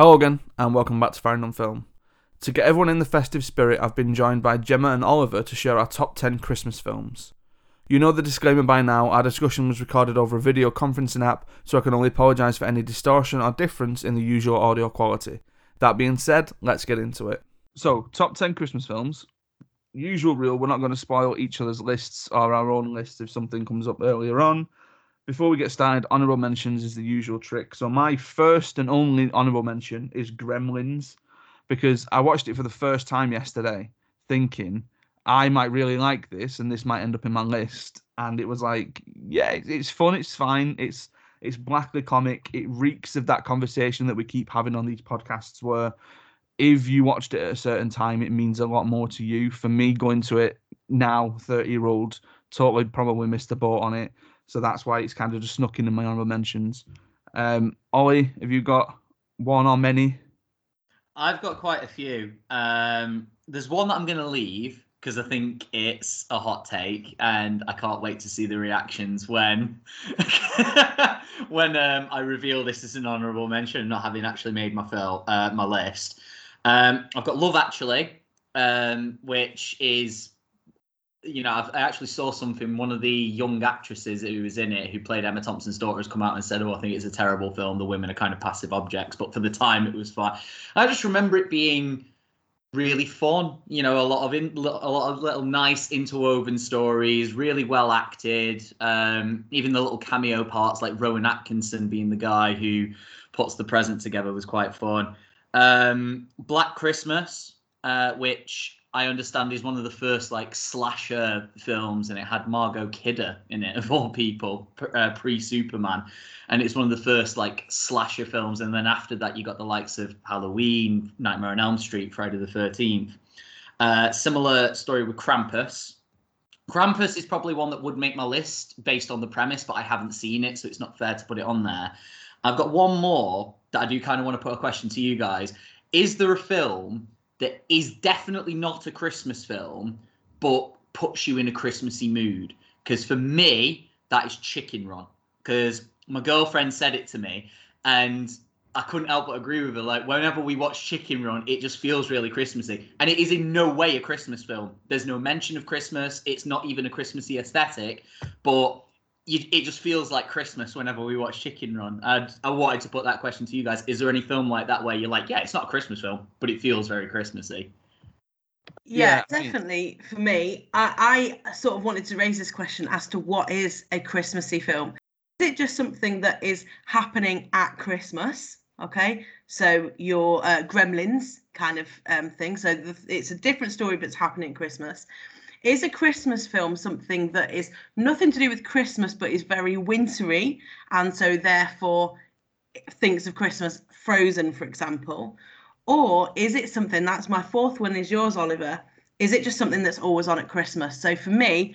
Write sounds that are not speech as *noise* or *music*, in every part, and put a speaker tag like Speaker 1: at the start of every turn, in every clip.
Speaker 1: Hello again, and welcome back to Firing on Film. To get everyone in the festive spirit, I've been joined by Gemma and Oliver to share our top 10 Christmas films. You know the disclaimer by now, our discussion was recorded over a video conferencing app, so I can only apologise for any distortion or difference in the usual audio quality. That being said, let's get into it. So, top 10 Christmas films. Usual rule, we're not going to spoil each other's lists or our own lists if something comes up earlier on. Before we get started, honourable mentions is the usual trick. So, my first and only honourable mention is Gremlins because I watched it for the first time yesterday, thinking I might really like this and this might end up in my list. And it was like, yeah, it's fun, it's fine, it's it's blackly comic. It reeks of that conversation that we keep having on these podcasts where if you watched it at a certain time, it means a lot more to you. For me, going to it now, 30 year old, totally probably missed the boat on it. So that's why it's kind of just snuck in in my honorable mentions. Um, Ollie, have you got one or many?
Speaker 2: I've got quite a few. Um, there's one that I'm going to leave because I think it's a hot take, and I can't wait to see the reactions when *laughs* when um, I reveal this is an honourable mention, not having actually made my film, uh, my list. Um, I've got Love Actually, um, which is you know, I've, i actually saw something. One of the young actresses who was in it, who played Emma Thompson's daughter, has come out and said, "Oh, I think it's a terrible film. The women are kind of passive objects." But for the time, it was fine. I just remember it being really fun. You know, a lot of in, a lot of little nice interwoven stories, really well acted. Um, even the little cameo parts, like Rowan Atkinson being the guy who puts the present together, was quite fun. Um, Black Christmas, uh, which I understand is one of the first like slasher films, and it had Margot Kidder in it *laughs* of all people, uh, pre Superman, and it's one of the first like slasher films. And then after that, you got the likes of Halloween, Nightmare on Elm Street, Friday the Thirteenth. Uh, similar story with Krampus. Krampus is probably one that would make my list based on the premise, but I haven't seen it, so it's not fair to put it on there. I've got one more that I do kind of want to put a question to you guys. Is there a film that is definitely not a Christmas film, but puts you in a Christmassy mood. Because for me, that is Chicken Run. Because my girlfriend said it to me, and I couldn't help but agree with her. Like whenever we watch Chicken Run, it just feels really Christmassy, and it is in no way a Christmas film. There's no mention of Christmas. It's not even a Christmassy aesthetic, but you, it just feels like Christmas whenever we watch Chicken Run. And I wanted to put that question to you guys: Is there any film like that where you're like, yeah, it's not a Christmas film, but it feels very Christmassy?
Speaker 3: Yeah, yeah definitely. For me, I, I sort of wanted to raise this question as to what is a Christmassy film. Is it just something that is happening at Christmas? Okay, so your uh, Gremlins kind of um, thing. So the, it's a different story, but it's happening at Christmas. Is a Christmas film something that is nothing to do with Christmas but is very wintry and so therefore thinks of Christmas Frozen, for example? Or is it something that's my fourth one is yours, Oliver? Is it just something that's always on at Christmas? So for me,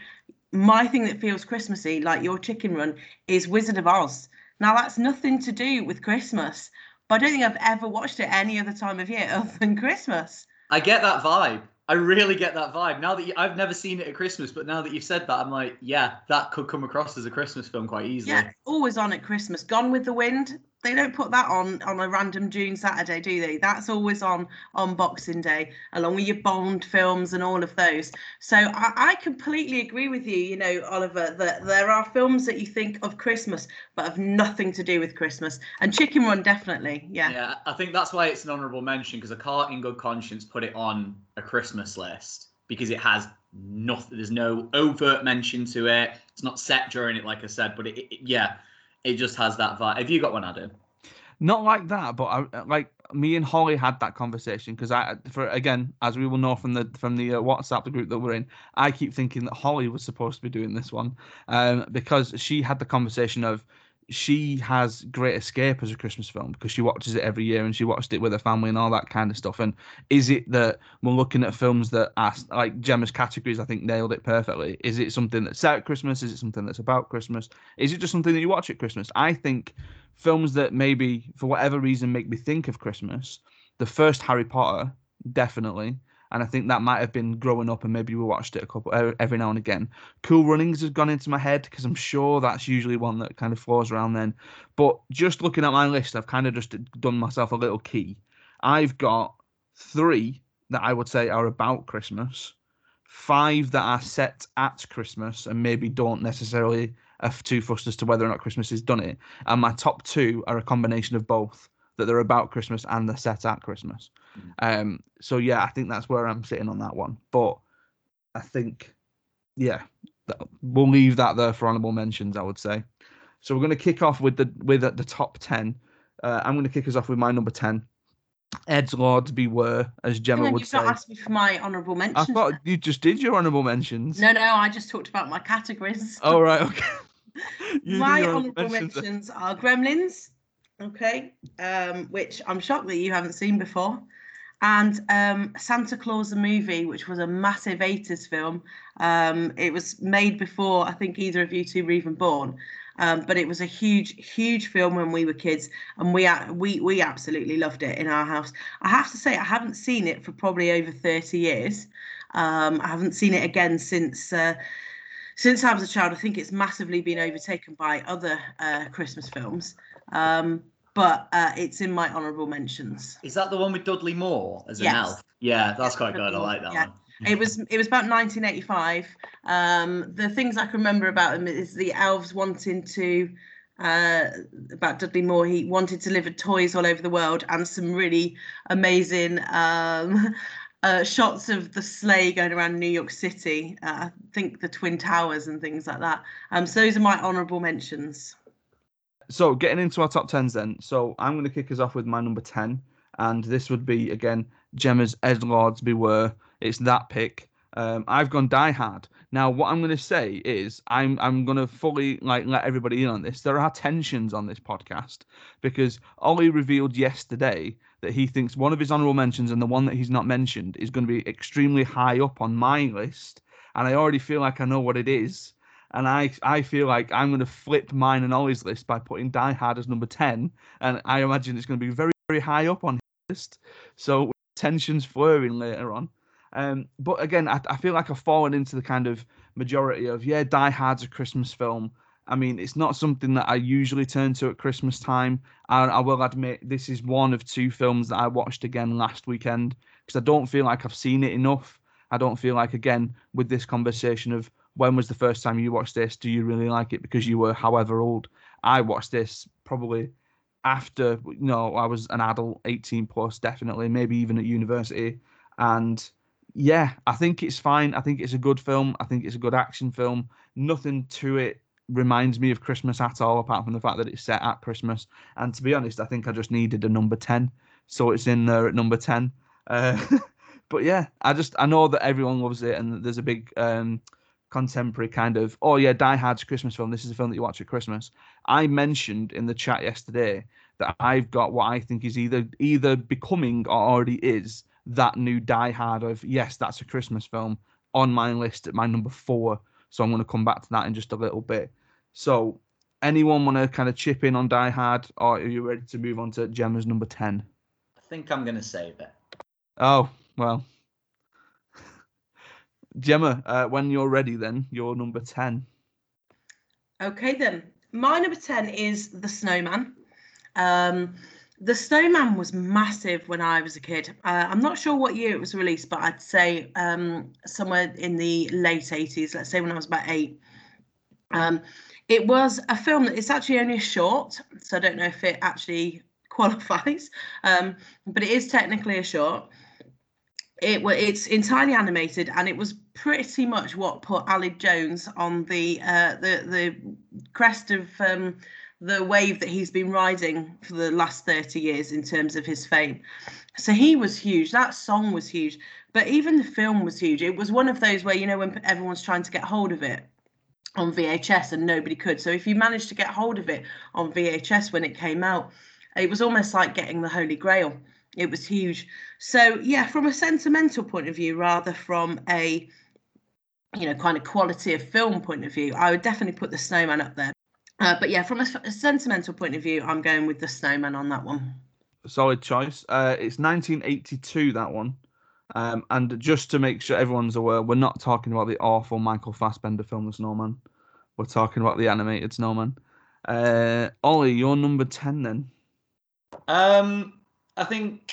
Speaker 3: my thing that feels Christmassy, like your chicken run, is Wizard of Oz. Now that's nothing to do with Christmas, but I don't think I've ever watched it any other time of year *laughs* other than Christmas.
Speaker 2: I get that vibe. I really get that vibe. Now that you, I've never seen it at Christmas, but now that you've said that, I'm like, yeah, that could come across as a Christmas film quite easily.
Speaker 3: Yeah, always on at Christmas. Gone with the Wind they don't put that on on a random June Saturday, do they? That's always on on Boxing Day, along with your Bond films and all of those. So I, I completely agree with you. You know, Oliver, that there are films that you think of Christmas but have nothing to do with Christmas, and Chicken Run definitely, yeah.
Speaker 2: Yeah, I think that's why it's an honourable mention because I can't, in good conscience, put it on a Christmas list because it has nothing. There's no overt mention to it. It's not set during it, like I said, but it, it yeah it just has that vibe. Have you got one, Adam?
Speaker 1: Not like that, but I like me and Holly had that conversation because I, for again, as we will know from the from the uh, WhatsApp group that we're in, I keep thinking that Holly was supposed to be doing this one, um, because she had the conversation of she has Great Escape as a Christmas film because she watches it every year and she watched it with her family and all that kind of stuff. And is it that we're looking at films that are like Gemma's categories? I think nailed it perfectly. Is it something that's set at Christmas? Is it something that's about Christmas? Is it just something that you watch at Christmas? I think films that maybe for whatever reason make me think of Christmas. The first Harry Potter, definitely. And I think that might have been growing up, and maybe we watched it a couple every now and again. Cool Runnings has gone into my head because I'm sure that's usually one that kind of flows around then. But just looking at my list, I've kind of just done myself a little key. I've got three that I would say are about Christmas, five that are set at Christmas and maybe don't necessarily are too fussed as to whether or not Christmas has done it, and my top two are a combination of both that they're about Christmas and they're set at Christmas. Um, so yeah, I think that's where I'm sitting on that one. But I think, yeah, we'll leave that there for honourable mentions. I would say. So we're going to kick off with the with the top ten. Uh, I'm going to kick us off with my number ten. Edgelords Beware, as Gemma would
Speaker 3: you've
Speaker 1: say.
Speaker 3: You've not asked me for my honourable mentions.
Speaker 1: I thought you just did your honourable mentions.
Speaker 3: No, no, I just talked about my categories. *laughs*
Speaker 1: Oh right, okay. *laughs*
Speaker 3: my honourable mentions, mentions are Gremlins, okay, um, which I'm shocked that you haven't seen before, and um, Santa Claus the movie, which was a massive 80s film. Um, it was made before I think either of you two were even born. Um, but it was a huge, huge film when we were kids, and we we we absolutely loved it in our house. I have to say, I haven't seen it for probably over thirty years. Um, I haven't seen it again since uh, since I was a child. I think it's massively been overtaken by other uh, Christmas films. Um, but uh, it's in my honourable mentions.
Speaker 2: Is that the one with Dudley Moore as an yes. elf? Yeah, that's quite good. I like that yeah. one.
Speaker 3: It was it was about 1985. Um, the things I can remember about him is the elves wanting to uh, about Dudley Moore. He wanted to deliver toys all over the world and some really amazing um, *laughs* uh, shots of the sleigh going around New York City. Uh, I think the Twin Towers and things like that. Um, so those are my honourable mentions.
Speaker 1: So getting into our top tens then. So I'm going to kick us off with my number ten, and this would be again Gemma's Edgelords Beware. It's that pick. Um, I've gone Die Hard. Now, what I'm going to say is, I'm I'm going to fully like let everybody in on this. There are tensions on this podcast because Ollie revealed yesterday that he thinks one of his honorable mentions and the one that he's not mentioned is going to be extremely high up on my list, and I already feel like I know what it is. And I I feel like I'm going to flip mine and Ollie's list by putting Die Hard as number ten, and I imagine it's going to be very very high up on his list. So tensions flowing later on. Um, but again, I, I feel like I've fallen into the kind of majority of yeah, Die Hard's a Christmas film. I mean, it's not something that I usually turn to at Christmas time. I, I will admit this is one of two films that I watched again last weekend because I don't feel like I've seen it enough. I don't feel like again with this conversation of when was the first time you watched this? Do you really like it because you were however old? I watched this probably after you know I was an adult, 18 plus, definitely, maybe even at university, and yeah, I think it's fine. I think it's a good film. I think it's a good action film. Nothing to it reminds me of Christmas at all, apart from the fact that it's set at Christmas. And to be honest, I think I just needed a number 10. So it's in there at number 10. Uh, *laughs* but yeah, I just, I know that everyone loves it and there's a big um, contemporary kind of, oh yeah, Die Hard's Christmas film. This is a film that you watch at Christmas. I mentioned in the chat yesterday that I've got what I think is either either becoming or already is that new Die Hard of yes, that's a Christmas film on my list at my number four. So I'm going to come back to that in just a little bit. So, anyone want to kind of chip in on Die Hard, or are you ready to move on to Gemma's number ten?
Speaker 2: I think I'm going to save it.
Speaker 1: Oh well, Gemma, uh, when you're ready, then you're number ten.
Speaker 3: Okay, then my number ten is The Snowman. Um, the Snowman was massive when I was a kid. Uh, I'm not sure what year it was released, but I'd say um, somewhere in the late 80s, let's say when I was about eight. Um, it was a film that it's actually only a short, so I don't know if it actually *laughs* qualifies, um, but it is technically a short. It was. it's entirely animated, and it was pretty much what put Aled Jones on the uh, the the crest of um, the wave that he's been riding for the last 30 years in terms of his fame. So he was huge. That song was huge. But even the film was huge. It was one of those where, you know, when everyone's trying to get hold of it on VHS and nobody could. So if you managed to get hold of it on VHS when it came out, it was almost like getting the Holy Grail. It was huge. So yeah, from a sentimental point of view, rather from a you know kind of quality of film point of view, I would definitely put the Snowman up there. Uh, but yeah, from a, a, sentimental point of view, I'm going with the Snowman on that one.
Speaker 1: Solid choice. Uh, it's 1982 that one. Um, and just to make sure everyone's aware, we're not talking about the awful Michael Fassbender film, The Snowman. We're talking about the animated Snowman. Uh, Ollie, you're number 10 then.
Speaker 2: Um, I think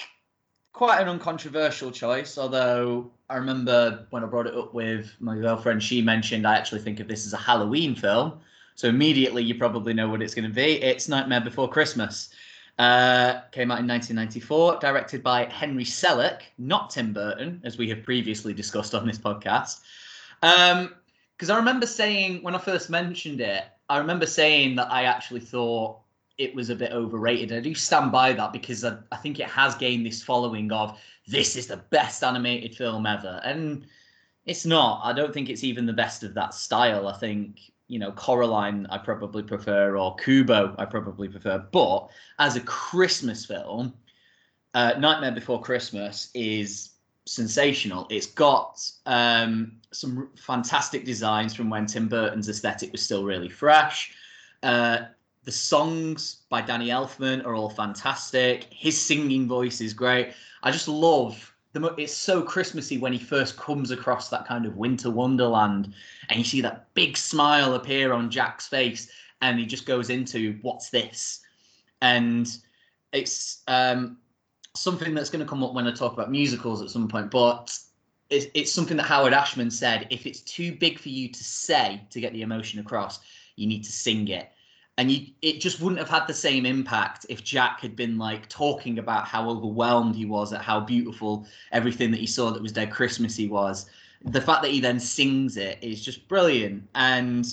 Speaker 2: quite an uncontroversial choice, although I remember when I brought it up with my girlfriend, she mentioned I actually think of this as a Halloween film. So immediately you probably know what it's going to be. It's Nightmare Before Christmas. Uh, came out in 1994, directed by Henry Selick, not Tim Burton, as we have previously discussed on this podcast. Because um, I remember saying when I first mentioned it, I remember saying that I actually thought it was a bit overrated. I do stand by that because I, I think it has gained this following of this is the best animated film ever. And it's not. I don't think it's even the best of that style. I think, you know, Coraline I probably prefer or Kubo I probably prefer. But as a Christmas film, uh, Nightmare Before Christmas is sensational. It's got um, some fantastic designs from when Tim Burton's aesthetic was still really fresh. Uh, the songs by Danny Elfman are all fantastic. His singing voice is great. I just love the. It's so Christmassy when he first comes across that kind of winter wonderland, and you see that big smile appear on Jack's face, and he just goes into "What's this?" and it's um, something that's going to come up when I talk about musicals at some point, but. It's, it's something that Howard Ashman said. If it's too big for you to say to get the emotion across, you need to sing it and you, it just wouldn't have had the same impact if Jack had been like talking about how overwhelmed he was at how beautiful everything that he saw that was dead Christmassy was. The fact that he then sings it is just brilliant, and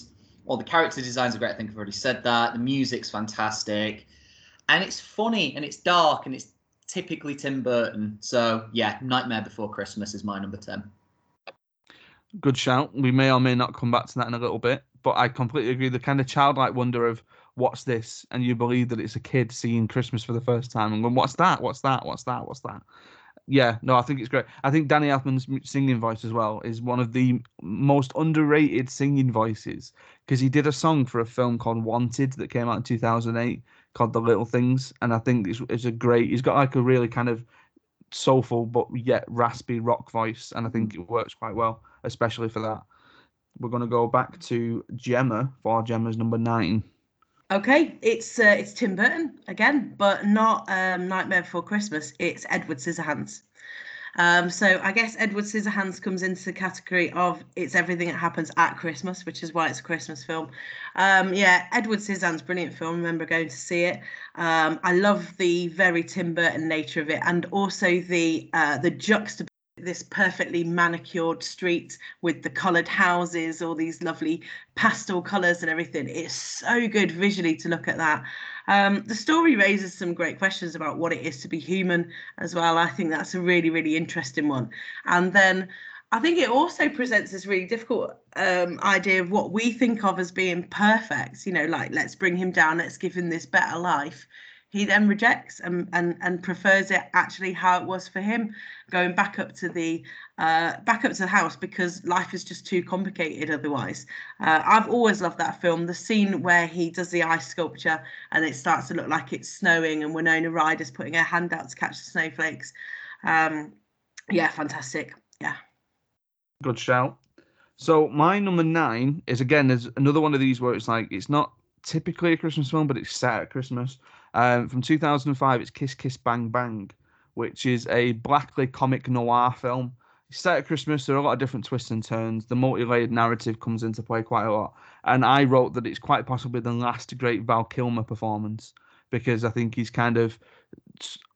Speaker 2: all the character designs are great. I think I've already said that. The music's fantastic, and it's funny and it's dark and it's typically Tim Burton. So yeah, Nightmare Before Christmas is my number ten.
Speaker 1: Good shout. We may or may not come back to that in a little bit but I completely agree. The kind of childlike wonder of what's this, and you believe that it's a kid seeing Christmas for the first time and going, "What's that? What's that? What's that? What's that?" Yeah, no, I think it's great. I think Danny Elfman's singing voice as well is one of the most underrated singing voices because he did a song for a film called Wanted that came out in 2008 called The Little Things, and I think it's, it's a great. He's got like a really kind of soulful but yet raspy rock voice, and I think it works quite well, especially for that we're going to go back to Gemma for Gemma's number nine.
Speaker 3: Okay, it's uh, it's Tim Burton again, but not um, Nightmare Before Christmas. It's Edward Scissorhands. Um, so I guess Edward Scissorhands comes into the category of it's everything that happens at Christmas, which is why it's a Christmas film. Um, yeah, Edward Scissorhands, brilliant film. I remember going to see it. Um, I love the very Tim Burton nature of it, and also the uh, the juxtaposition this perfectly manicured street with the coloured houses, all these lovely pastel colours and everything. It's so good visually to look at that. Um, the story raises some great questions about what it is to be human as well. I think that's a really, really interesting one. And then I think it also presents this really difficult um, idea of what we think of as being perfect. You know, like let's bring him down, let's give him this better life he then rejects and, and, and prefers it actually how it was for him going back up to the uh, back up to the house because life is just too complicated otherwise. Uh, i've always loved that film. The scene where he does the ice sculpture and it starts to look like it's snowing and winona ryder's putting her hand out to catch the snowflakes. Um, yeah fantastic. Yeah.
Speaker 1: Good shout. So my number nine is again there's another one of these where it's like it's not typically a christmas film but it's set at christmas um, from 2005, it's Kiss Kiss Bang Bang, which is a blackly comic noir film. It's set at Christmas. There are a lot of different twists and turns. The multi-layered narrative comes into play quite a lot. And I wrote that it's quite possibly the last great Val Kilmer performance because I think he's kind of,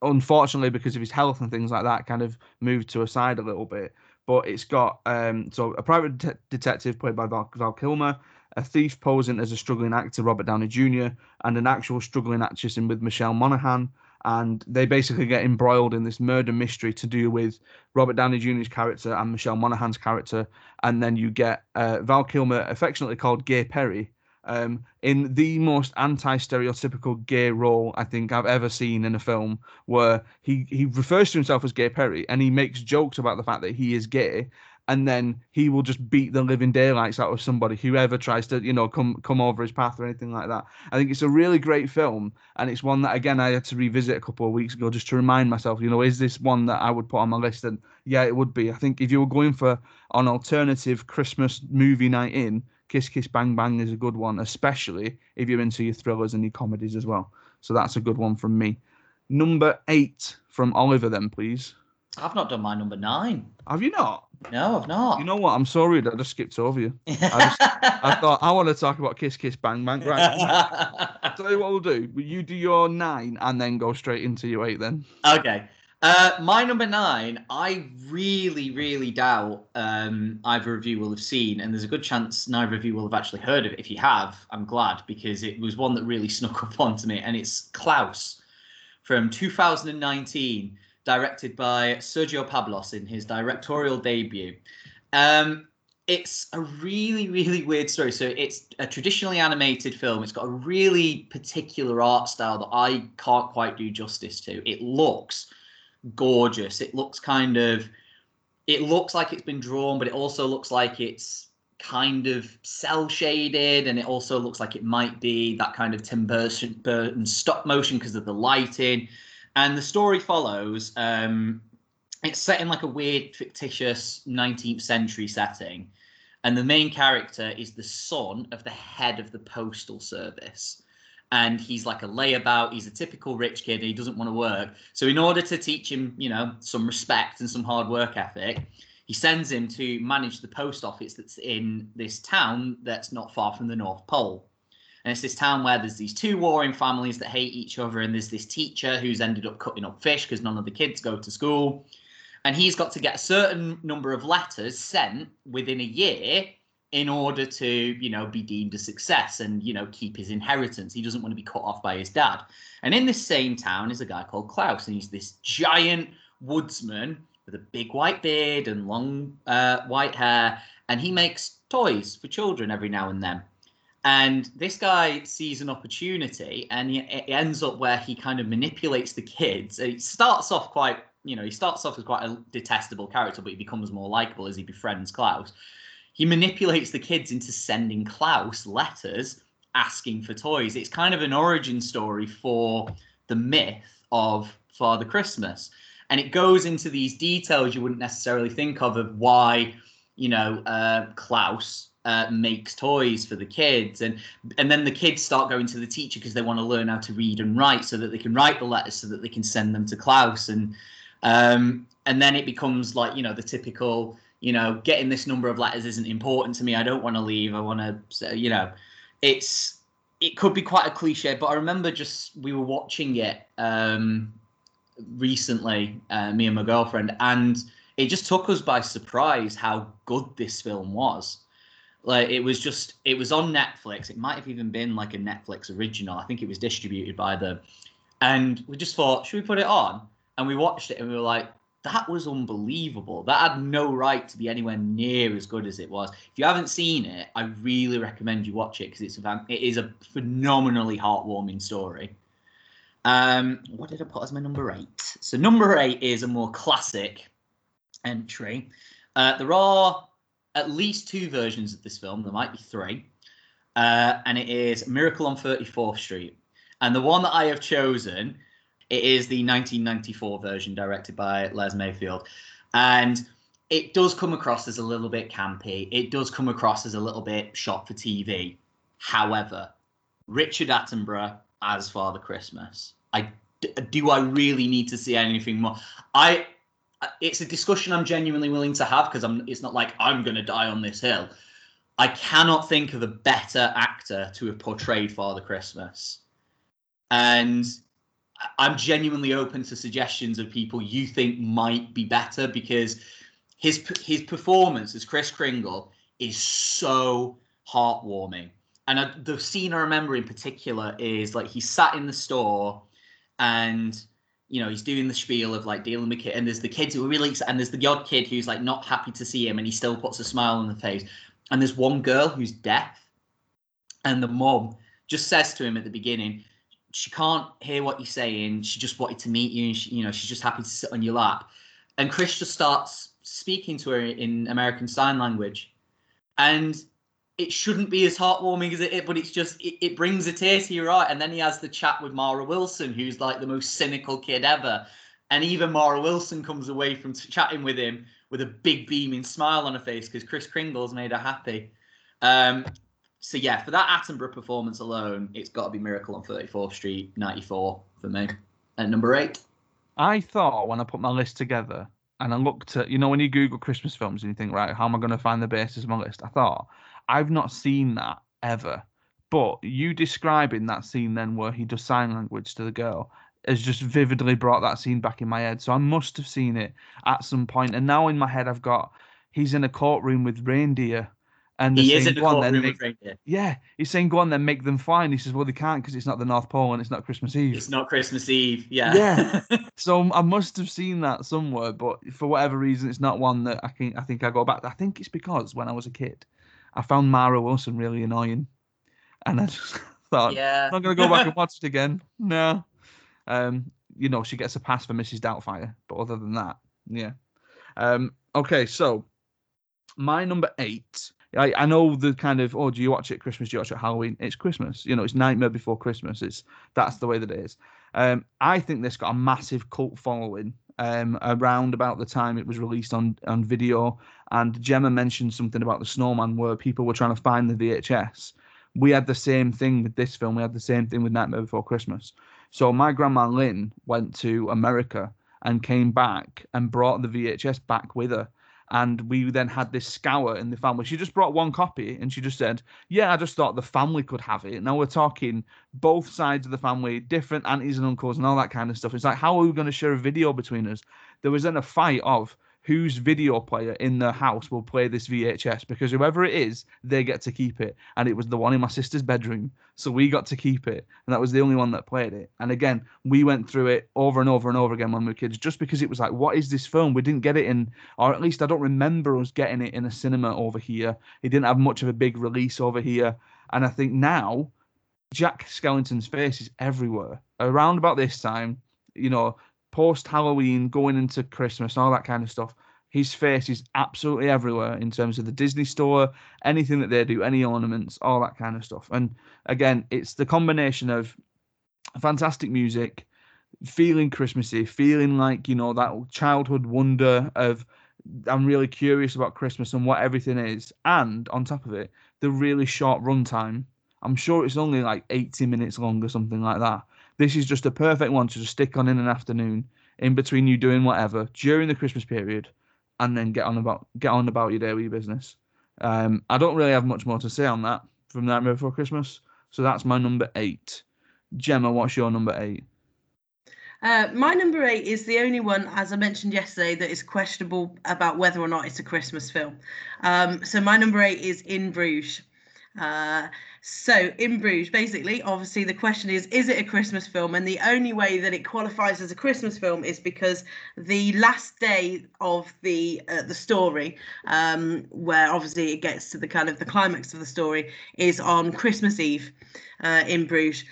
Speaker 1: unfortunately, because of his health and things like that, kind of moved to a side a little bit. But it's got um, so a private de- detective played by Val, Val Kilmer, a thief posing as a struggling actor, Robert Downey Jr., and an actual struggling actress in with Michelle Monaghan. And they basically get embroiled in this murder mystery to do with Robert Downey Jr.'s character and Michelle Monaghan's character. And then you get uh, Val Kilmer, affectionately called Gay Perry, um, in the most anti-stereotypical gay role I think I've ever seen in a film, where he he refers to himself as Gay Perry and he makes jokes about the fact that he is gay, and then he will just beat the living daylights out of somebody whoever tries to you know come come over his path or anything like that. I think it's a really great film and it's one that again i had to revisit a couple of weeks ago just to remind myself you know is this one that i would put on my list? And yeah it would be. I think if you were going for an alternative christmas movie night in kiss kiss bang bang is a good one especially if you're into your thrillers and your comedies as well. So that's a good one from me. Number eight from oliver then please.
Speaker 2: I've not done my number nine.
Speaker 1: Have you not?
Speaker 2: No, I've not.
Speaker 1: You know what? I'm sorry that I just skipped over you. I, just, I *laughs* thought I want to talk about Kiss Kiss Bang Bang. Right. *laughs* I'll tell you what we'll do. You do your nine and then go straight into your eight then.
Speaker 2: Okay. Uh, my number nine, I really, really doubt um, either of you will have seen, and there's a good chance neither of you will have actually heard of it. If you have, I'm glad because it was one that really *laughs* snuck up onto me, and it's Klaus from 2019 directed by Sergio Pablos in his directorial debut. Um, it's a really, really weird story. So it's a traditionally animated film. It's got a really particular art style that I can't quite do justice to. It looks gorgeous. It looks kind of, it looks like it's been drawn, but it also looks like it's kind of cell shaded, and it also looks like it might be that kind of Tim Burton, stop motion because of the lighting. And the story follows. Um, it's set in like a weird, fictitious 19th century setting. And the main character is the son of the head of the postal service. And he's like a layabout. He's a typical rich kid. he doesn't want to work. So, in order to teach him, you know, some respect and some hard work ethic, he sends him to manage the post office that's in this town that's not far from the North Pole. And it's this town where there's these two warring families that hate each other, and there's this teacher who's ended up cutting up fish because none of the kids go to school. And he's got to get a certain number of letters sent within a year in order to, you know, be deemed a success and, you know, keep his inheritance. He doesn't want to be cut off by his dad. And in this same town is a guy called Klaus, and he's this giant woodsman with a big white beard and long uh, white hair, and he makes toys for children every now and then. And this guy sees an opportunity and he, it ends up where he kind of manipulates the kids. It starts off quite, you know, he starts off as quite a detestable character, but he becomes more likable as he befriends Klaus. He manipulates the kids into sending Klaus letters asking for toys. It's kind of an origin story for the myth of Father Christmas. And it goes into these details you wouldn't necessarily think of of why, you know, uh, Klaus uh, makes toys for the kids. And and then the kids start going to the teacher because they want to learn how to read and write so that they can write the letters so that they can send them to Klaus. And um, and then it becomes like you know the typical you know getting this number of letters isn't important to me. I don't want to leave. I want to you know it's it could be quite a cliche but I remember just we were watching it um, recently uh, me and my girlfriend and it just took us by surprise how good this film was like it was just it was on Netflix. It might have even been like a Netflix original. I think it was distributed by them. And we just thought, should we put it on? And we watched it and we were like, that was unbelievable. That had no right to be anywhere near as good as it was. If you haven't seen it, I really recommend you watch it because it's a it is a phenomenally heartwarming story. Um, what did I put as my number eight? So number eight is a more classic entry. Uh, there are at least two versions of this film. There might be three. Uh, and it is Miracle on 34th Street. And the one that I have chosen, it is the 1994 version directed by Les Mayfield. And it does come across as a little bit campy. It does come across as a little bit shot for TV. However, Richard Attenborough as Father Christmas. I do I really need to see anything more? I it's a discussion I'm genuinely willing to have because I'm. It's not like I'm going to die on this hill. I cannot think of a better actor to have portrayed Father Christmas, and I'm genuinely open to suggestions of people you think might be better because his his performance as Kris Kringle is so heartwarming. And I, the scene I remember in particular is like he sat in the store and you know, he's doing the spiel of like dealing with kids, and there's the kids who are really excited, and there's the odd kid who's like not happy to see him, and he still puts a smile on the face. And there's one girl who's deaf, and the mom just says to him at the beginning, she can't hear what you're saying. She just wanted to meet you, and she, you know, she's just happy to sit on your lap. And Kris just starts speaking to her in American Sign Language, and it shouldn't be as heartwarming as it, but it's just it, it brings a tear to your eye. And then he has the chat with Mara Wilson, who's like the most cynical kid ever, and even Mara Wilson comes away from chatting with him with a big beaming smile on her face because Kris Kringle's made her happy. Um, so yeah, for that Attenborough performance alone, it's got to be Miracle on 34th Street, 94 for me. At number eight.
Speaker 1: I thought when I put my list together and I looked at, you know, when you Google Christmas films and you think, right, how am I going to find the basis of my list? I thought, I've not seen that ever. But you describing that scene then where he does sign language to the girl has just vividly brought that scene back in my head. So I must have seen it at some point. And now in my head, I've got he's in a courtroom with reindeer and
Speaker 2: he is in the courtroom make, reindeer.
Speaker 1: Yeah, he's saying, "Go on, then make them fly." And he says, "Well, they can't because it's not the North Pole and it's not Christmas Eve."
Speaker 2: It's not Christmas Eve. Yeah.
Speaker 1: Yeah. *laughs* so I must have seen that somewhere, but for whatever reason, it's not one that I can. I think I go back. I think it's because when I was a kid, I found Mara Wilson really annoying, and I just *laughs* thought, "Yeah, I'm not gonna go back and *laughs* watch it again." No. Um, you know, she gets a pass for Mrs. Doubtfire, but other than that, yeah. Um, okay, so my number eight I, I know the kind of oh do you watch it Christmas do you watch it Halloween it's Christmas you know it's Nightmare Before Christmas it's that's the way that it is um, I think this got a massive cult following um, around about the time it was released on on video. And Gemma mentioned something about the snowman where people were trying to find the VHS we had the same thing with this film. We had the same thing with Nightmare Before Christmas. So my grandma Lynn went to America and came back and brought the VHS back with her and we then had this scour in the family. She just brought one copy and she just said, Yeah, I just thought the family could have it. Now we're talking both sides of the family, different aunties and uncles and all that kind of stuff. It's like, how are we going to share a video between us? There was then a fight of whose video player in the house will play this VHS because whoever it is, they get to keep it. And it was the one in my sister's bedroom. So we got to keep it. And that was the only one that played it. And again, we went through it over and over and over again when we were kids, just because it was like, what is this film? We didn't get it in, or at least I don't remember us getting it in a cinema over here. It didn't have much of a big release over here. And I think now, Jack Skellington's face is everywhere. Around about this time, you know, post Halloween, going into Christmas, all that kind of stuff. His face is absolutely everywhere in terms of the Disney store, anything that they do, any ornaments, all that kind of stuff. And again, it's the combination of fantastic music, feeling Christmassy, feeling like, you know, that childhood wonder of I'm really curious about Christmas and what everything is. And on top of it, the really short runtime. I'm sure it's only like 80 minutes long or something like that. This is just a perfect one to just stick on in an afternoon in between you doing whatever during the Christmas period, and then get on about get on about your daily business. Um, I don't really have much more to say on that from Nightmare Before Christmas, so that's my number eight. Gemma, what's your number eight?
Speaker 3: Uh, my number eight is the only one, as I mentioned yesterday, that is questionable about whether or not it's a Christmas film. Um, so my number eight is In Bruges. Uh, so in Bruges, basically, obviously the question is, is it a Christmas film? And the only way that it qualifies as a Christmas film is because the last day of the uh, the story, um, where obviously it gets to the kind of the climax of the story, is on Christmas Eve uh, in Bruges.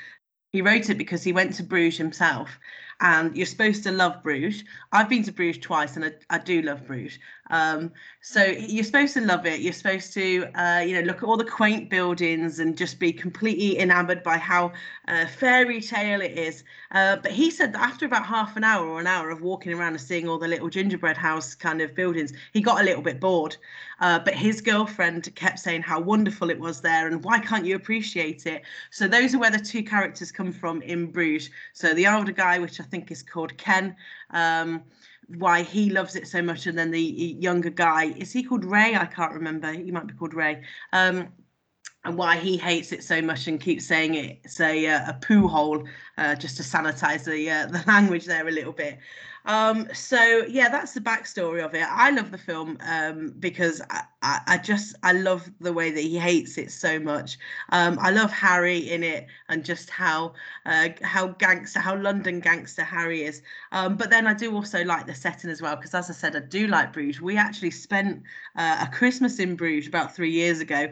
Speaker 3: He wrote it because he went to Bruges himself and you're supposed to love Bruges. I've been to Bruges twice, and I, I do love Bruges. Um, so you're supposed to love it. You're supposed to, uh, you know, look at all the quaint buildings and just be completely enamored by how uh, fairy tale it is. Uh, but he said that after about half an hour or an hour of walking around and seeing all the little gingerbread house kind of buildings, he got a little bit bored. Uh, but his girlfriend kept saying how wonderful it was there and why can't you appreciate it? So those are where the two characters come from in Bruges. So the older guy, which I think is called Ken. Um, why he loves it so much, and then the younger guy is he called Ray? I can't remember. He might be called Ray. Um, and why he hates it so much and keeps saying it's a uh, a poo hole, uh, just to sanitize the uh, *laughs* the language there a little bit. Um, so yeah, that's the backstory of it. I love the film um, because I, I, I, just I love the way that he hates it so much. Um, I love Harry in it and just how uh, how gangster, how London gangster Harry is. Um, but then I do also like the setting as well because, as I said, I do like Bruges. We actually spent uh, a Christmas in Bruges about three years ago.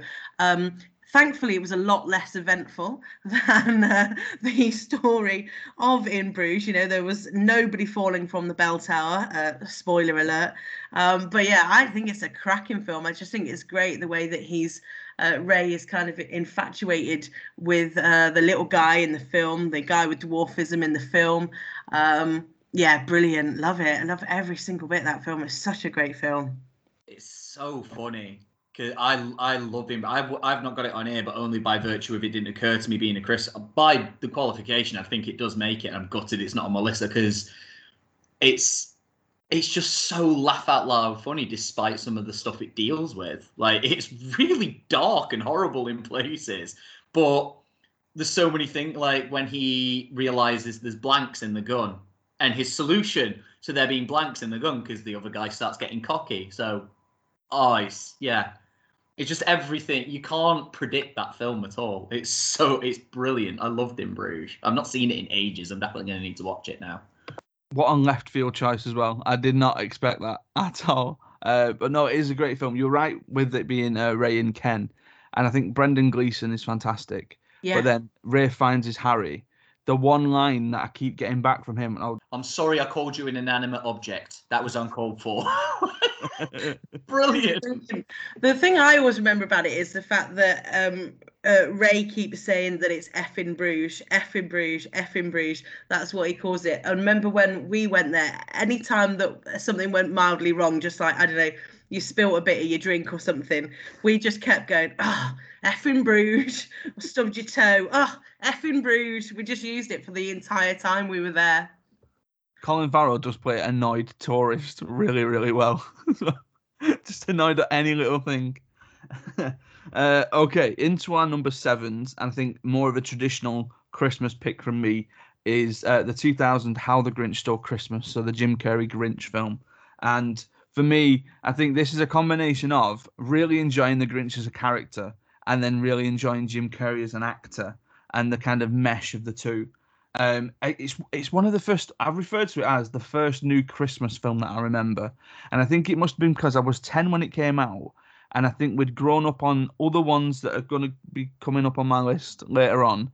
Speaker 3: Thankfully, it was a lot less eventful *laughs* than uh, the story of In Bruges. You know, there was nobody falling from the bell tower. Uh, spoiler alert. Um, but yeah, I think it's a cracking film. I just think it's great the way that he's uh, Ray is kind of infatuated with uh, the little guy in the film, the guy with dwarfism in the film. Um, yeah, brilliant. Love it. I love every single bit of that film. It's such a great film.
Speaker 2: It's so funny. Cause I I love him. I've I've not got it on here, but only by virtue of it didn't occur to me being a Chris. By the qualification, I think it does make it. I'm gutted it's not on my list because it's it's just so laugh out loud funny despite some of the stuff it deals with. Like it's really dark and horrible in places, but there's so many things like when he realizes there's blanks in the gun and his solution to there being blanks in the gun because the other guy starts getting cocky. So, it's, yeah, it's just everything. You can't predict that film at all. It's so it's brilliant. I loved In Bruges. I've not seen it in ages. I'm definitely going to need to watch it now.
Speaker 1: What on left field choice as well. I did not expect that *laughs* at all. Uh, but no, it is a great film. You're right with it being uh, Ray and Ken, and I think Brendan Gleeson is fantastic. Yeah. But then Ray finds his Harry, the one line that I keep getting back from him. Oh,
Speaker 2: I'm sorry I called you an inanimate object. That was uncalled for. *laughs* Brilliant. *laughs*
Speaker 3: The thing I always remember about it is the fact that um, uh, Ray keeps saying that it's F in Bruges, F in Bruges, F in Bruges. That's what he calls it. I remember when we went there, anytime that something went mildly wrong, just like, I don't know, you spilt a bit of your drink or something, we just kept going, oh, effing Bruges, *laughs* stubbed your toe. Oh, effing Bruges. We just used it for the entire time we were there.
Speaker 1: Colin Farrell does play annoyed tourist really, really well. *laughs* just annoyed at any little thing. *laughs* uh, okay, into our number sevens, and I think more of a traditional Christmas pick from me is uh, the 2000 How the Grinch Stole Christmas, so the Jim Carrey Grinch film. And for me, I think this is a combination of really enjoying the Grinch as a character and then really enjoying Jim Carrey as an actor and the kind of mesh of the two. Um, it's it's one of the first I've referred to it as the first new Christmas film that I remember, and I think it must have been because I was ten when it came out, and I think we'd grown up on other ones that are going to be coming up on my list later on,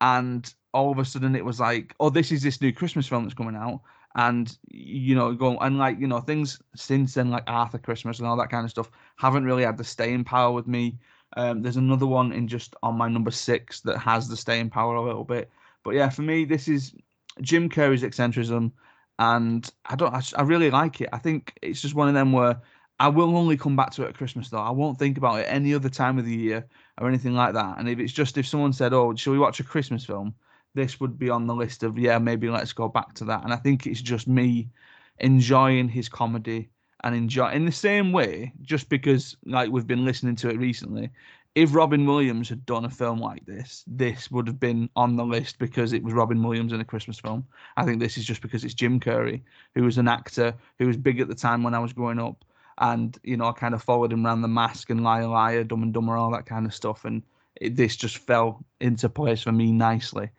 Speaker 1: and all of a sudden it was like, oh, this is this new Christmas film that's coming out, and you know, go and like you know things since then like Arthur Christmas and all that kind of stuff haven't really had the staying power with me. Um, there's another one in just on my number six that has the staying power a little bit. But yeah, for me, this is Jim Carrey's eccentricism, and I don't. I, I really like it. I think it's just one of them where I will only come back to it at Christmas though. I won't think about it any other time of the year or anything like that. And if it's just if someone said, "Oh, shall we watch a Christmas film?" This would be on the list of yeah, maybe let's go back to that. And I think it's just me enjoying his comedy and enjoy in the same way, just because like we've been listening to it recently. If Robin Williams had done a film like this, this would have been on the list because it was Robin Williams in a Christmas film. I think this is just because it's Jim Carrey, who was an actor who was big at the time when I was growing up, and you know I kind of followed him around the Mask and Liar Liar, Dumb and Dumber, all that kind of stuff, and it, this just fell into place for me nicely.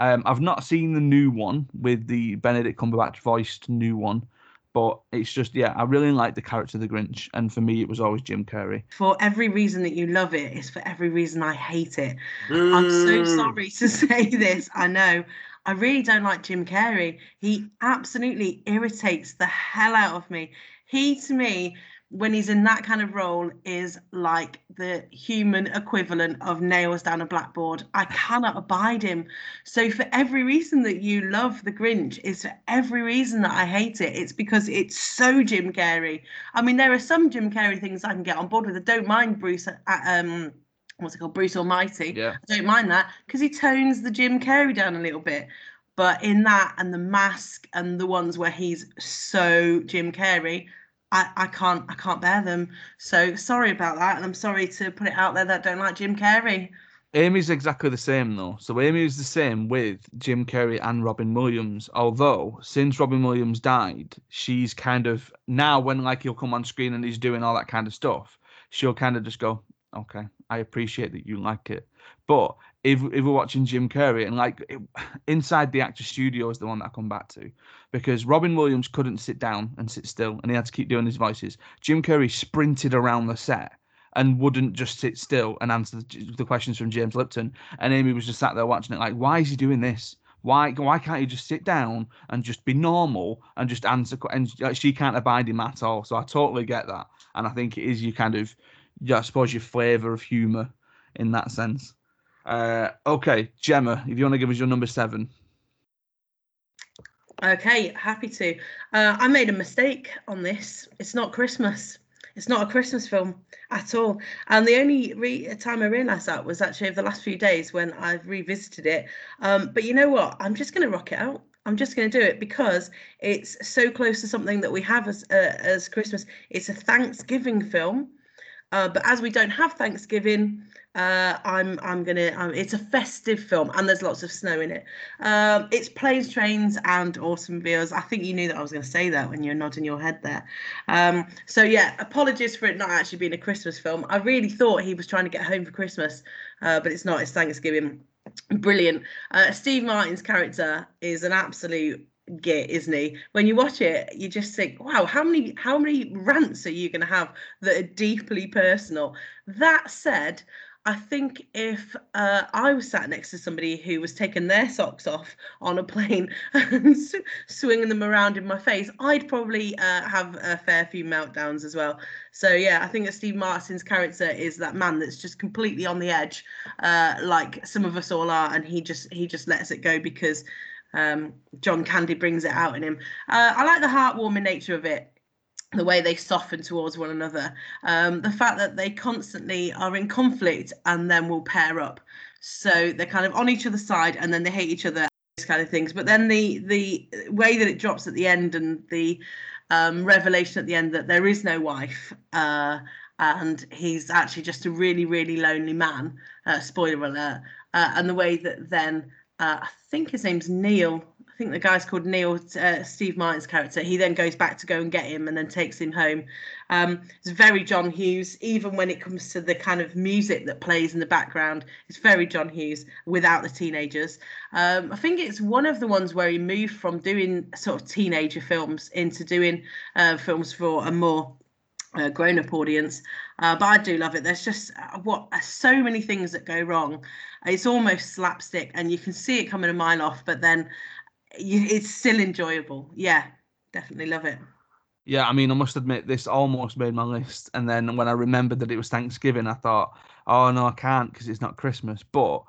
Speaker 1: Um, I've not seen the new one with the Benedict Cumberbatch voiced new one, but it's just, yeah, I really like the character of the Grinch. And for me, it was always Jim Carrey.
Speaker 3: For every reason that you love it, it's for every reason I hate it. I'm so sorry to *laughs* say this. I know. I really don't like Jim Carrey. He absolutely irritates the hell out of me. He, to me, when he's in that kind of role is like the human equivalent of nails down a blackboard. I cannot abide him. So for every reason that you love the Grinch is for every reason that I hate it. It's because it's so Jim Carrey. I mean, there are some Jim Carrey things I can get on board with. I don't mind Bruce. Uh, um, what's it called? Bruce Almighty.
Speaker 1: Yeah.
Speaker 3: I don't mind that because he tones the Jim Carrey down a little bit. But in that and the mask and the ones where he's so Jim Carrey, I, I can't I can't bear them. So sorry about that, and I'm sorry to put it out there that I don't like Jim Carrey.
Speaker 1: Amy's exactly the same though. So Amy is the same with Jim Carrey and Robin Williams. Although since Robin Williams died, she's kind of now when like he'll come on screen and he's doing all that kind of stuff, she'll kind of just go, "Okay, I appreciate that you like it." But if if we're watching Jim Carrey and like it, inside the actor studio is the one that I come back to because Robin Williams couldn't sit down and sit still and he had to keep doing his voices. Jim Carrey sprinted around the set and wouldn't just sit still and answer the questions from James Lipton. And Amy was just sat there watching it, like, why is he doing this? Why why can't he just sit down and just be normal and just answer? And she can't abide him at all. So I totally get that, and I think it is you kind of, yeah, I suppose your flavour of humour in that sense. Uh, okay, Gemma, if you want to give us your number seven.
Speaker 3: Okay, happy to. Uh, I made a mistake on this. It's not Christmas. It's not a Christmas film at all. And the only re- time I realised that was actually over the last few days when I've revisited it. Um, but you know what? I'm just going to rock it out. I'm just going to do it because it's so close to something that we have as uh, as Christmas. It's a Thanksgiving film, uh, but as we don't have Thanksgiving, uh, I'm I'm gonna. Um, it's a festive film, and there's lots of snow in it. Um, it's planes, trains, and automobiles. I think you knew that I was to say that when you're nodding your head there. Um, so yeah, apologies for it not actually being a Christmas film. I really thought he was trying to get home for Christmas, uh, but it's not. It's Thanksgiving. Brilliant. Uh, Steve Martin's character is an absolute git, isn't he? When you watch it, you just think, wow, how many how many rants are you going to have that are deeply personal? That said, I think if uh, I was sat next to somebody who was taking their socks off on a plane *laughs* and sw- swinging them around in my face, I'd probably uh, have a fair few meltdowns as well. So yeah, I think that Steve Martin's character is that man that's just completely on the edge, uh, like some of us all are, and he just he just lets it go because um, John Candy brings it out in him. Uh, I like the heartwarming nature of it the way they soften towards one another, um, the fact that they constantly are in conflict and then will pair up. So they're kind of on each other's side and then they hate each other, these kind of things. But then the the way that it drops at the end and the um, revelation at the end that there is no wife uh, and he's actually just a really really lonely man. Uh, spoiler alert. Uh, and the way that then uh, I think his name's Neil I think the guy's called Neil, uh, Steve Martin's character. He then goes back to go and get him and then takes him home. Um, it's very John Hughes, even when it comes to the kind of music that plays in the background. It's very John Hughes without the teenagers. Um, I think it's one of the ones where he moved from doing sort of teenager films into doing uh, films for a more uh, grown-up audience uh, but i do love it there's just uh, what uh, so many things that go wrong it's almost slapstick and you can see it coming a mile off but then it's still enjoyable. Yeah, definitely love it.
Speaker 1: Yeah, I mean, I must admit, this almost made my list. And then when I remembered that it was Thanksgiving, I thought, oh, no, I can't because it's not Christmas. But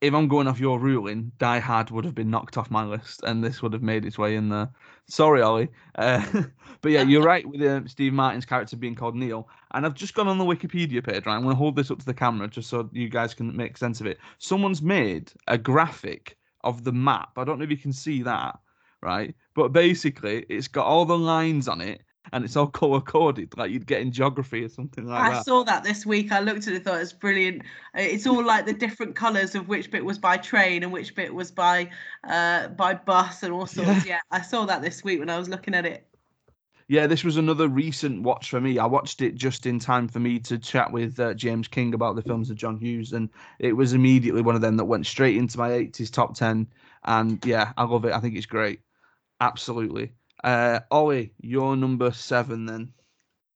Speaker 1: if I'm going off your ruling, Die Hard would have been knocked off my list and this would have made its way in there. *laughs* Sorry, Ollie. Uh, *laughs* but yeah, you're right with uh, Steve Martin's character being called Neil. And I've just gone on the Wikipedia page, right? I'm going to hold this up to the camera just so you guys can make sense of it. Someone's made a graphic of the map. I don't know if you can see that, right? But basically, it's got all the lines on it and it's all *laughs* color coded, like you'd get in geography or something like
Speaker 3: I
Speaker 1: that.
Speaker 3: I saw that this week. I looked at it, thought it was brilliant. It's all like the different colors of which bit was by train and which bit was by uh by bus and all sorts. Yeah, yeah I saw that this week when I was looking at it
Speaker 1: yeah, this was another recent watch for me. I watched it just in time for me to chat with uh, James King about the films of John Hughes, and it was immediately one of them that went straight into my 80s top 10. And yeah, I love it. I think it's great. Absolutely. Uh, Ollie, your number seven then.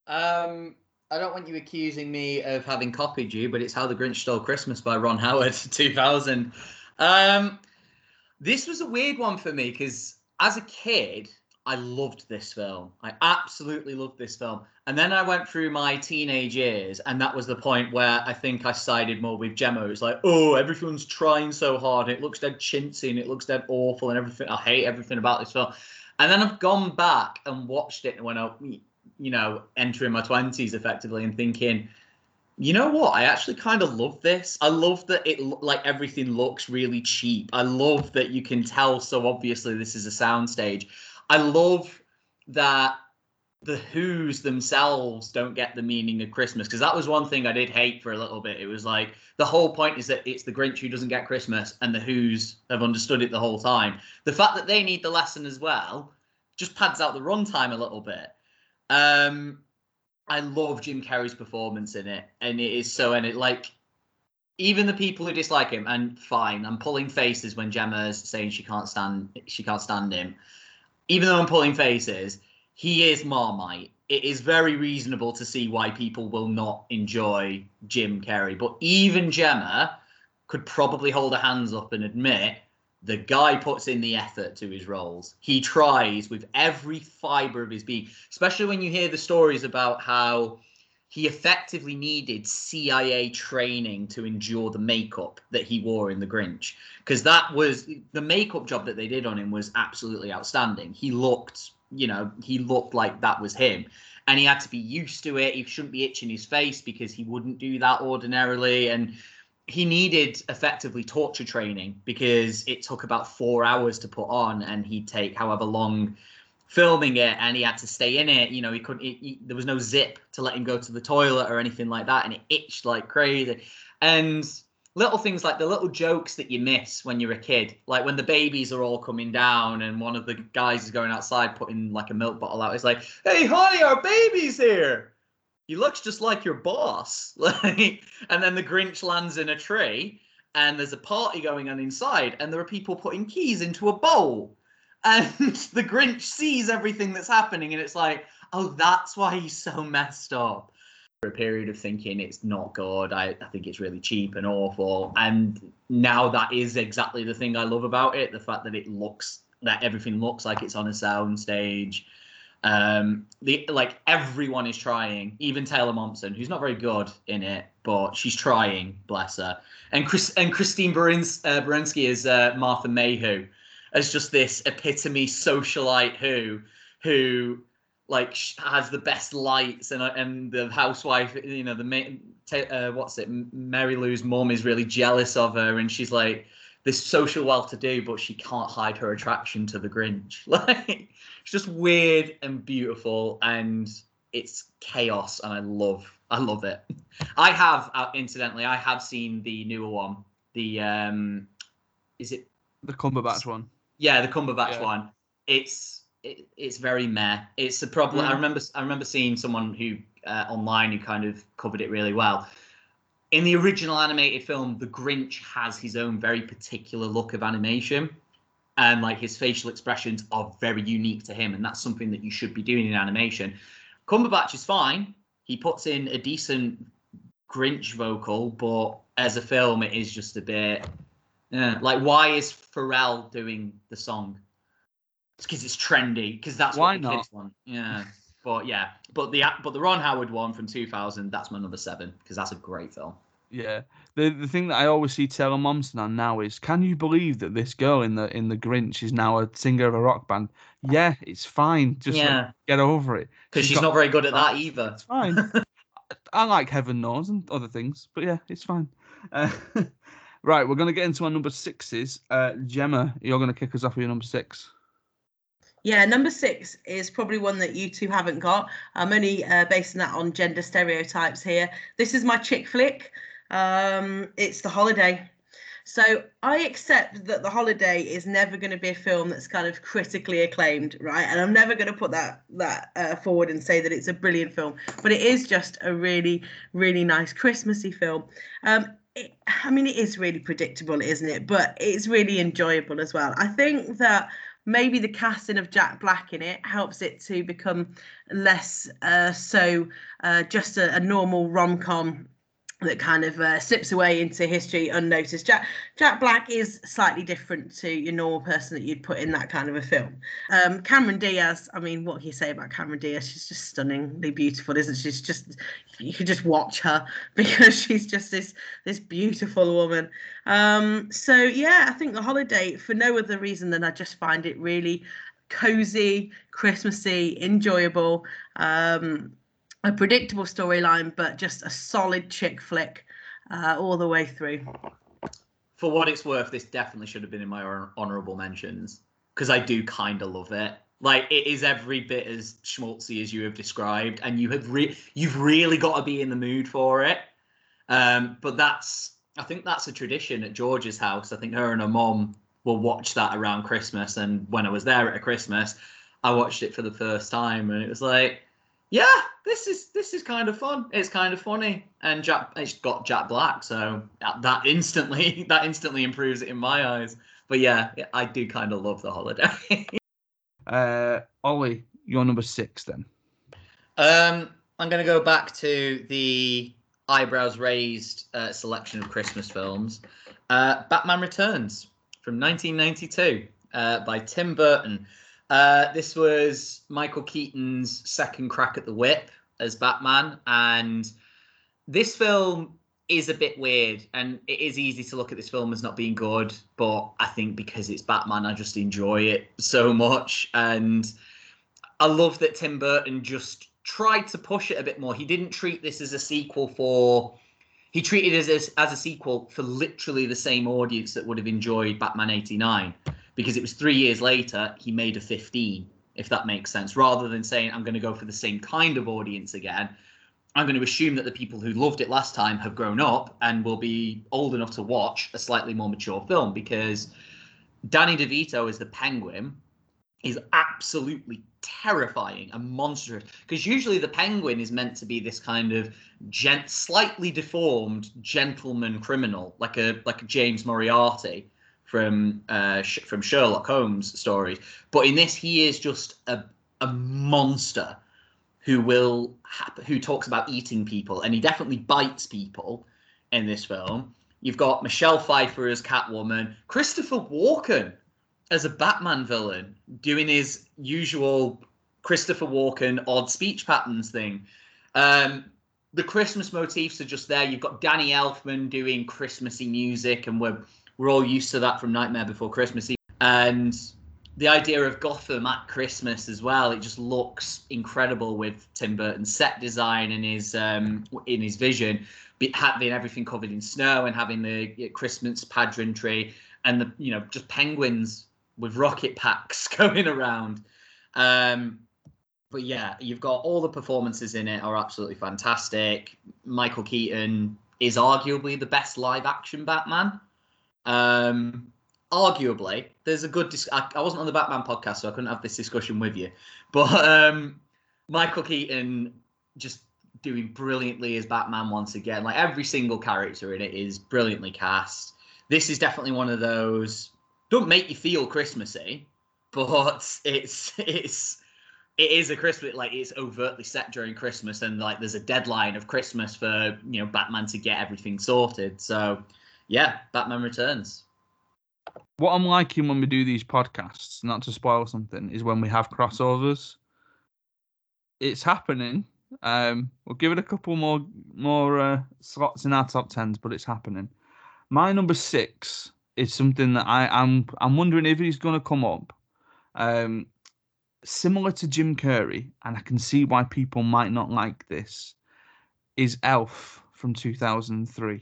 Speaker 2: Um, I don't want you accusing me of having copied you, but it's How the Grinch Stole Christmas by Ron Howard, *laughs* 2000. Um, this was a weird one for me because as a kid, I loved this film. I absolutely loved this film. And then I went through my teenage years, and that was the point where I think I sided more with Gemma. It's like, oh, everyone's trying so hard. It looks dead chintzy and it looks dead awful and everything. I hate everything about this film. And then I've gone back and watched it when I, you know, entering my 20s effectively and thinking, you know what? I actually kind of love this. I love that it like everything looks really cheap. I love that you can tell so obviously this is a soundstage. I love that the Who's themselves don't get the meaning of Christmas because that was one thing I did hate for a little bit. It was like the whole point is that it's the Grinch who doesn't get Christmas, and the Who's have understood it the whole time. The fact that they need the lesson as well just pads out the runtime a little bit. Um, I love Jim Carrey's performance in it, and it is so and it like even the people who dislike him, and fine, I'm pulling faces when Gemma's saying she can't stand she can't stand him even though I'm pulling faces, he is Marmite. it is very reasonable to see why people will not enjoy Jim Carrey. But even Gemma could probably hold her hands up and admit the guy puts in the effort to his roles. He tries with every fiber of his being, especially when you hear the stories about how he effectively needed CIA training to endure the makeup that he wore in The Grinch. Because that was the makeup job that they did on him was absolutely outstanding. He looked you know, he looked like that was him. And he had to be used to it. He shouldn't be itching his face because he wouldn't do that ordinarily. And he needed effectively torture training because it took about four hours to put on and he'd take however long filming it and he had to stay in it you know he couldn't he, he, there was no zip to let him go to the toilet or anything like that and it itched like crazy and little things like the little jokes that you miss when you're a kid, like when the babies are all coming down and one of the guys is going outside putting like a milk bottle out. It's like, "Hey, honey, our baby's here." He looks just like your boss. *laughs* Like, and then the Grinch lands in a tree, and there's a party going on inside, and there are people putting keys into a bowl, *laughs* and the Grinch sees everything that's happening, and it's like, "Oh, that's why he's so messed up." A period of thinking it's not good. I, I think it's really cheap and awful. And now that is exactly the thing I love about it the fact that it looks, that everything looks like it's on a sound stage. Um, the like everyone is trying, even Taylor Momsen, who's not very good in it, but she's trying, bless her. And Chris and Christine Berins, uh, Baranski is uh, Martha Mayhew, as just this epitome socialite who who like has the best lights and uh, and the housewife you know the uh, what's it Mary Lou's mom is really jealous of her and she's like this social well-to-do but she can't hide her attraction to the Grinch. *laughs* Like it's just weird and beautiful and it's chaos and I love I love it. *laughs* I have uh, incidentally I have seen the newer one the um is it
Speaker 1: the Cumberbatch one.
Speaker 2: Yeah the Cumberbatch yeah. one. It's it, it's very meh. It's a problem. Mm. I remember I remember seeing someone who uh, online who kind of covered it really well. In the original animated film, the Grinch has his own very particular look of animation, and like his facial expressions are very unique to him, and that's something that you should be doing in animation. Cumberbatch is fine. He puts in a decent Grinch vocal, but as a film, it is just a bit. Yeah, like why is Pharrell doing the song? Because it's trendy because that's Why what the not? kids want. Yeah. But yeah, but the but the Ron Howard one from 2000, that's my number seven because that's a great film.
Speaker 1: Yeah, the the thing that I always see Taylor Momsen on now is, can you believe that this girl in the in the Grinch is now a singer of a rock band? Yeah, it's fine. Just yeah. Like, get over it.
Speaker 2: Because she's, she's not very good at that *laughs* either.
Speaker 1: It's fine. *laughs* I like Heaven Knows and other things, but yeah, it's fine. Uh, *laughs* right, we're gonna get into our number sixes. Uh, Gemma, you're gonna kick us off with your number six.
Speaker 3: Yeah, number six is probably one that you two haven't got. I'm only uh, basing that on gender stereotypes here. This is my chick flick. Um, it's The Holiday. So I accept that The Holiday is never going to be a film that's kind of critically acclaimed, right? And I'm never going to put that that uh, forward and say that it's a brilliant film, but it is just a really, really nice Christmassy film. Um, it, I mean, it is really predictable, isn't it? But it's really enjoyable as well. I think that maybe the casting of Jack Black in it helps it to become less uh, so uh, just a, a normal rom com that kind of uh, slips away into history unnoticed. Jack Jack Black is slightly different to your normal person that you'd put in that kind of a film. Um, Cameron Diaz, I mean, what can you say about Cameron Diaz? She's just stunningly beautiful, isn't she? She's just you could just watch her *laughs* because she's just this this beautiful woman. Um, so yeah, I think the holiday for no other reason than I just find it really cozy, Christmassy, enjoyable. Um, a predictable storyline, but just a solid chick flick uh, all the way through.
Speaker 2: For what it's worth, this definitely should have been in my honorable mentions because I do kind of love it. Like it is every bit as schmaltzy as you have described, and you have re- you've really got to be in the mood for it. Um, but that's I think that's a tradition at George's house. I think her and her mom will watch that around Christmas, and when I was there at a Christmas, I watched it for the first time, and it was like yeah, this is this is kind of fun. It's kind of funny, and Jack it's got Jack Black, so that instantly *laughs* that instantly improves it in my eyes. But yeah, I do kind of love the holiday. *laughs*
Speaker 1: uh, Ollie, you're number six then.
Speaker 2: Um, I'm going to go back to the eyebrows raised uh, selection of Christmas films. Uh, Batman Returns from 1992 uh, by Tim Burton. Uh, this was Michael Keaton's second crack at the whip as Batman, and this film is a bit weird, and it is easy to look at this film as not being good. But I think because it's Batman, I just enjoy it so much, and I love that Tim Burton just tried to push it a bit more. He didn't treat this as a sequel for. He treated it as, as a sequel for literally the same audience that would have enjoyed Batman 89 because it was three years later he made a 15 if that makes sense. Rather than saying i'm going to go for the same kind of audience again i'm going to assume that the people who loved it last time have grown up and will be old enough to watch a slightly more mature film because danny devito as the penguin is absolutely terrifying and monstrous because usually the penguin is meant to be this kind of gent slightly deformed gentleman criminal like a like a james moriarty from uh, from Sherlock Holmes stories. But in this, he is just a a monster who will who talks about eating people, and he definitely bites people in this film. You've got Michelle Pfeiffer as Catwoman, Christopher Walken as a Batman villain, doing his usual Christopher Walken odd speech patterns thing. Um, the Christmas motifs are just there. You've got Danny Elfman doing Christmassy music, and we're we're all used to that from Nightmare Before Christmas. And the idea of Gotham at Christmas as well, it just looks incredible with Tim Burton's set design and his um, in his vision, having everything covered in snow and having the Christmas pageantry and the you know just penguins with rocket packs *laughs* going around. Um, but yeah, you've got all the performances in it are absolutely fantastic. Michael Keaton is arguably the best live action Batman. Um, arguably, there's a good. Dis- I, I, wasn't on the Batman podcast, so I couldn't have this discussion with you. But um, Michael Keaton just doing brilliantly as Batman once again. Like every single character in it is brilliantly cast. This is definitely one of those. Don't make you feel Christmassy, but it's it's it is a Christmas like it's overtly set during Christmas, and like there's a deadline of Christmas for you know Batman to get everything sorted. So yeah, Batman Returns.
Speaker 1: What I'm liking when we do these podcasts, not to spoil something, is when we have crossovers. It's happening. Um, we'll give it a couple more more uh, slots in our top tens, but it's happening. My number six is something that I am I'm, wondering if he's going to come up. Um, similar to Jim Carrey, and I can see why people might not like this. Is Elf from 2003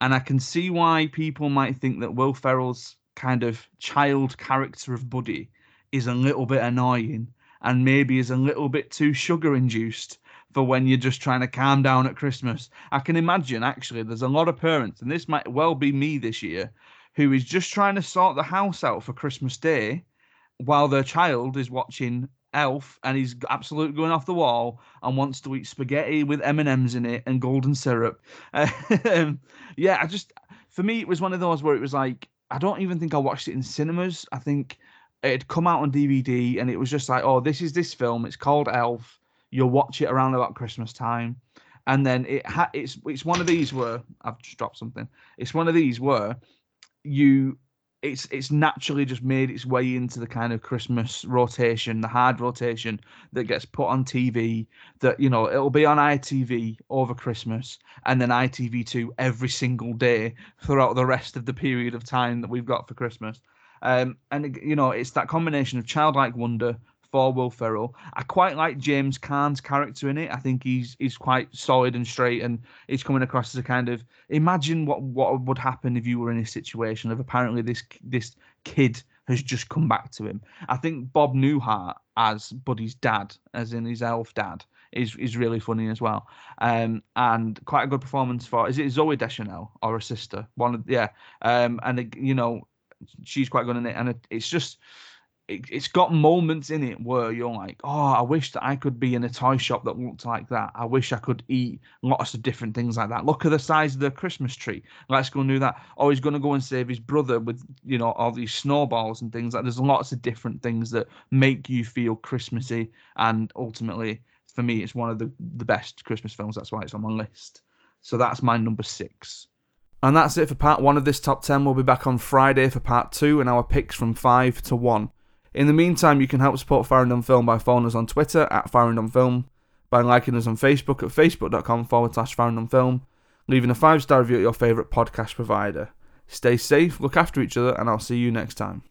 Speaker 1: and I can see why people might think that Will Ferrell's kind of child character of Buddy is a little bit annoying and maybe is a little bit too sugar induced for when you're just trying to calm down at Christmas. I can imagine actually there's a lot of parents, and this might well be me this year, who is just trying to sort the house out for Christmas Day while their child is watching elf and he's absolutely going off the wall and wants to eat spaghetti with m&ms in it and golden syrup. *laughs* Um, yeah i just for me it was one of those where it was like i don't even think i watched it in cinemas. I think it had come out on dvd and it was just like oh this is this film. It's called elf. You'll watch it around about christmas time. And then it ha- it's it's one of these where i've just dropped something. It's one of these where you it's it's naturally just made its way into the kind of Christmas rotation, the hard rotation that gets put on TV. That you know it'll be on ITV over Christmas, and then ITV2 every single day throughout the rest of the period of time that we've got for Christmas. Um, and you know it's that combination of childlike wonder, for Will Ferrell. I quite like James Caan's character in it. I think he's he's quite solid and straight, and he's coming across as a kind of imagine what what would happen if you were in a situation of apparently this this kid has just come back to him. I think Bob Newhart as Buddy's dad, as in his elf dad, is is really funny as well. Um, and quite a good performance for is it Zooey Deschanel or a sister? One of yeah. Um, and you know she's quite good in it, and it, it's just it, has got moments in it where you're like, oh, I wish that I could be in a toy shop that looked like that. I wish I could eat lots of different things like that. Look at the size of the Christmas tree. Let's go and do that. Oh, he's going to go and save his brother with, you know, all these snowballs and things like. There's lots of different things that make you feel Christmassy and ultimately for me, it's one of the the best Christmas films. That's why it's on my list. So that's my number six. And that's it for part one of this top 10. We'll be back on Friday for part two and our picks from five to one. In the meantime, you can help support Firing on Film by following us on Twitter at Firing on Film, by liking us on Facebook at facebook.com forward slash Firing on Film, leaving a five star review at your favourite podcast provider. Stay safe, look after each other, and I'll see you next time.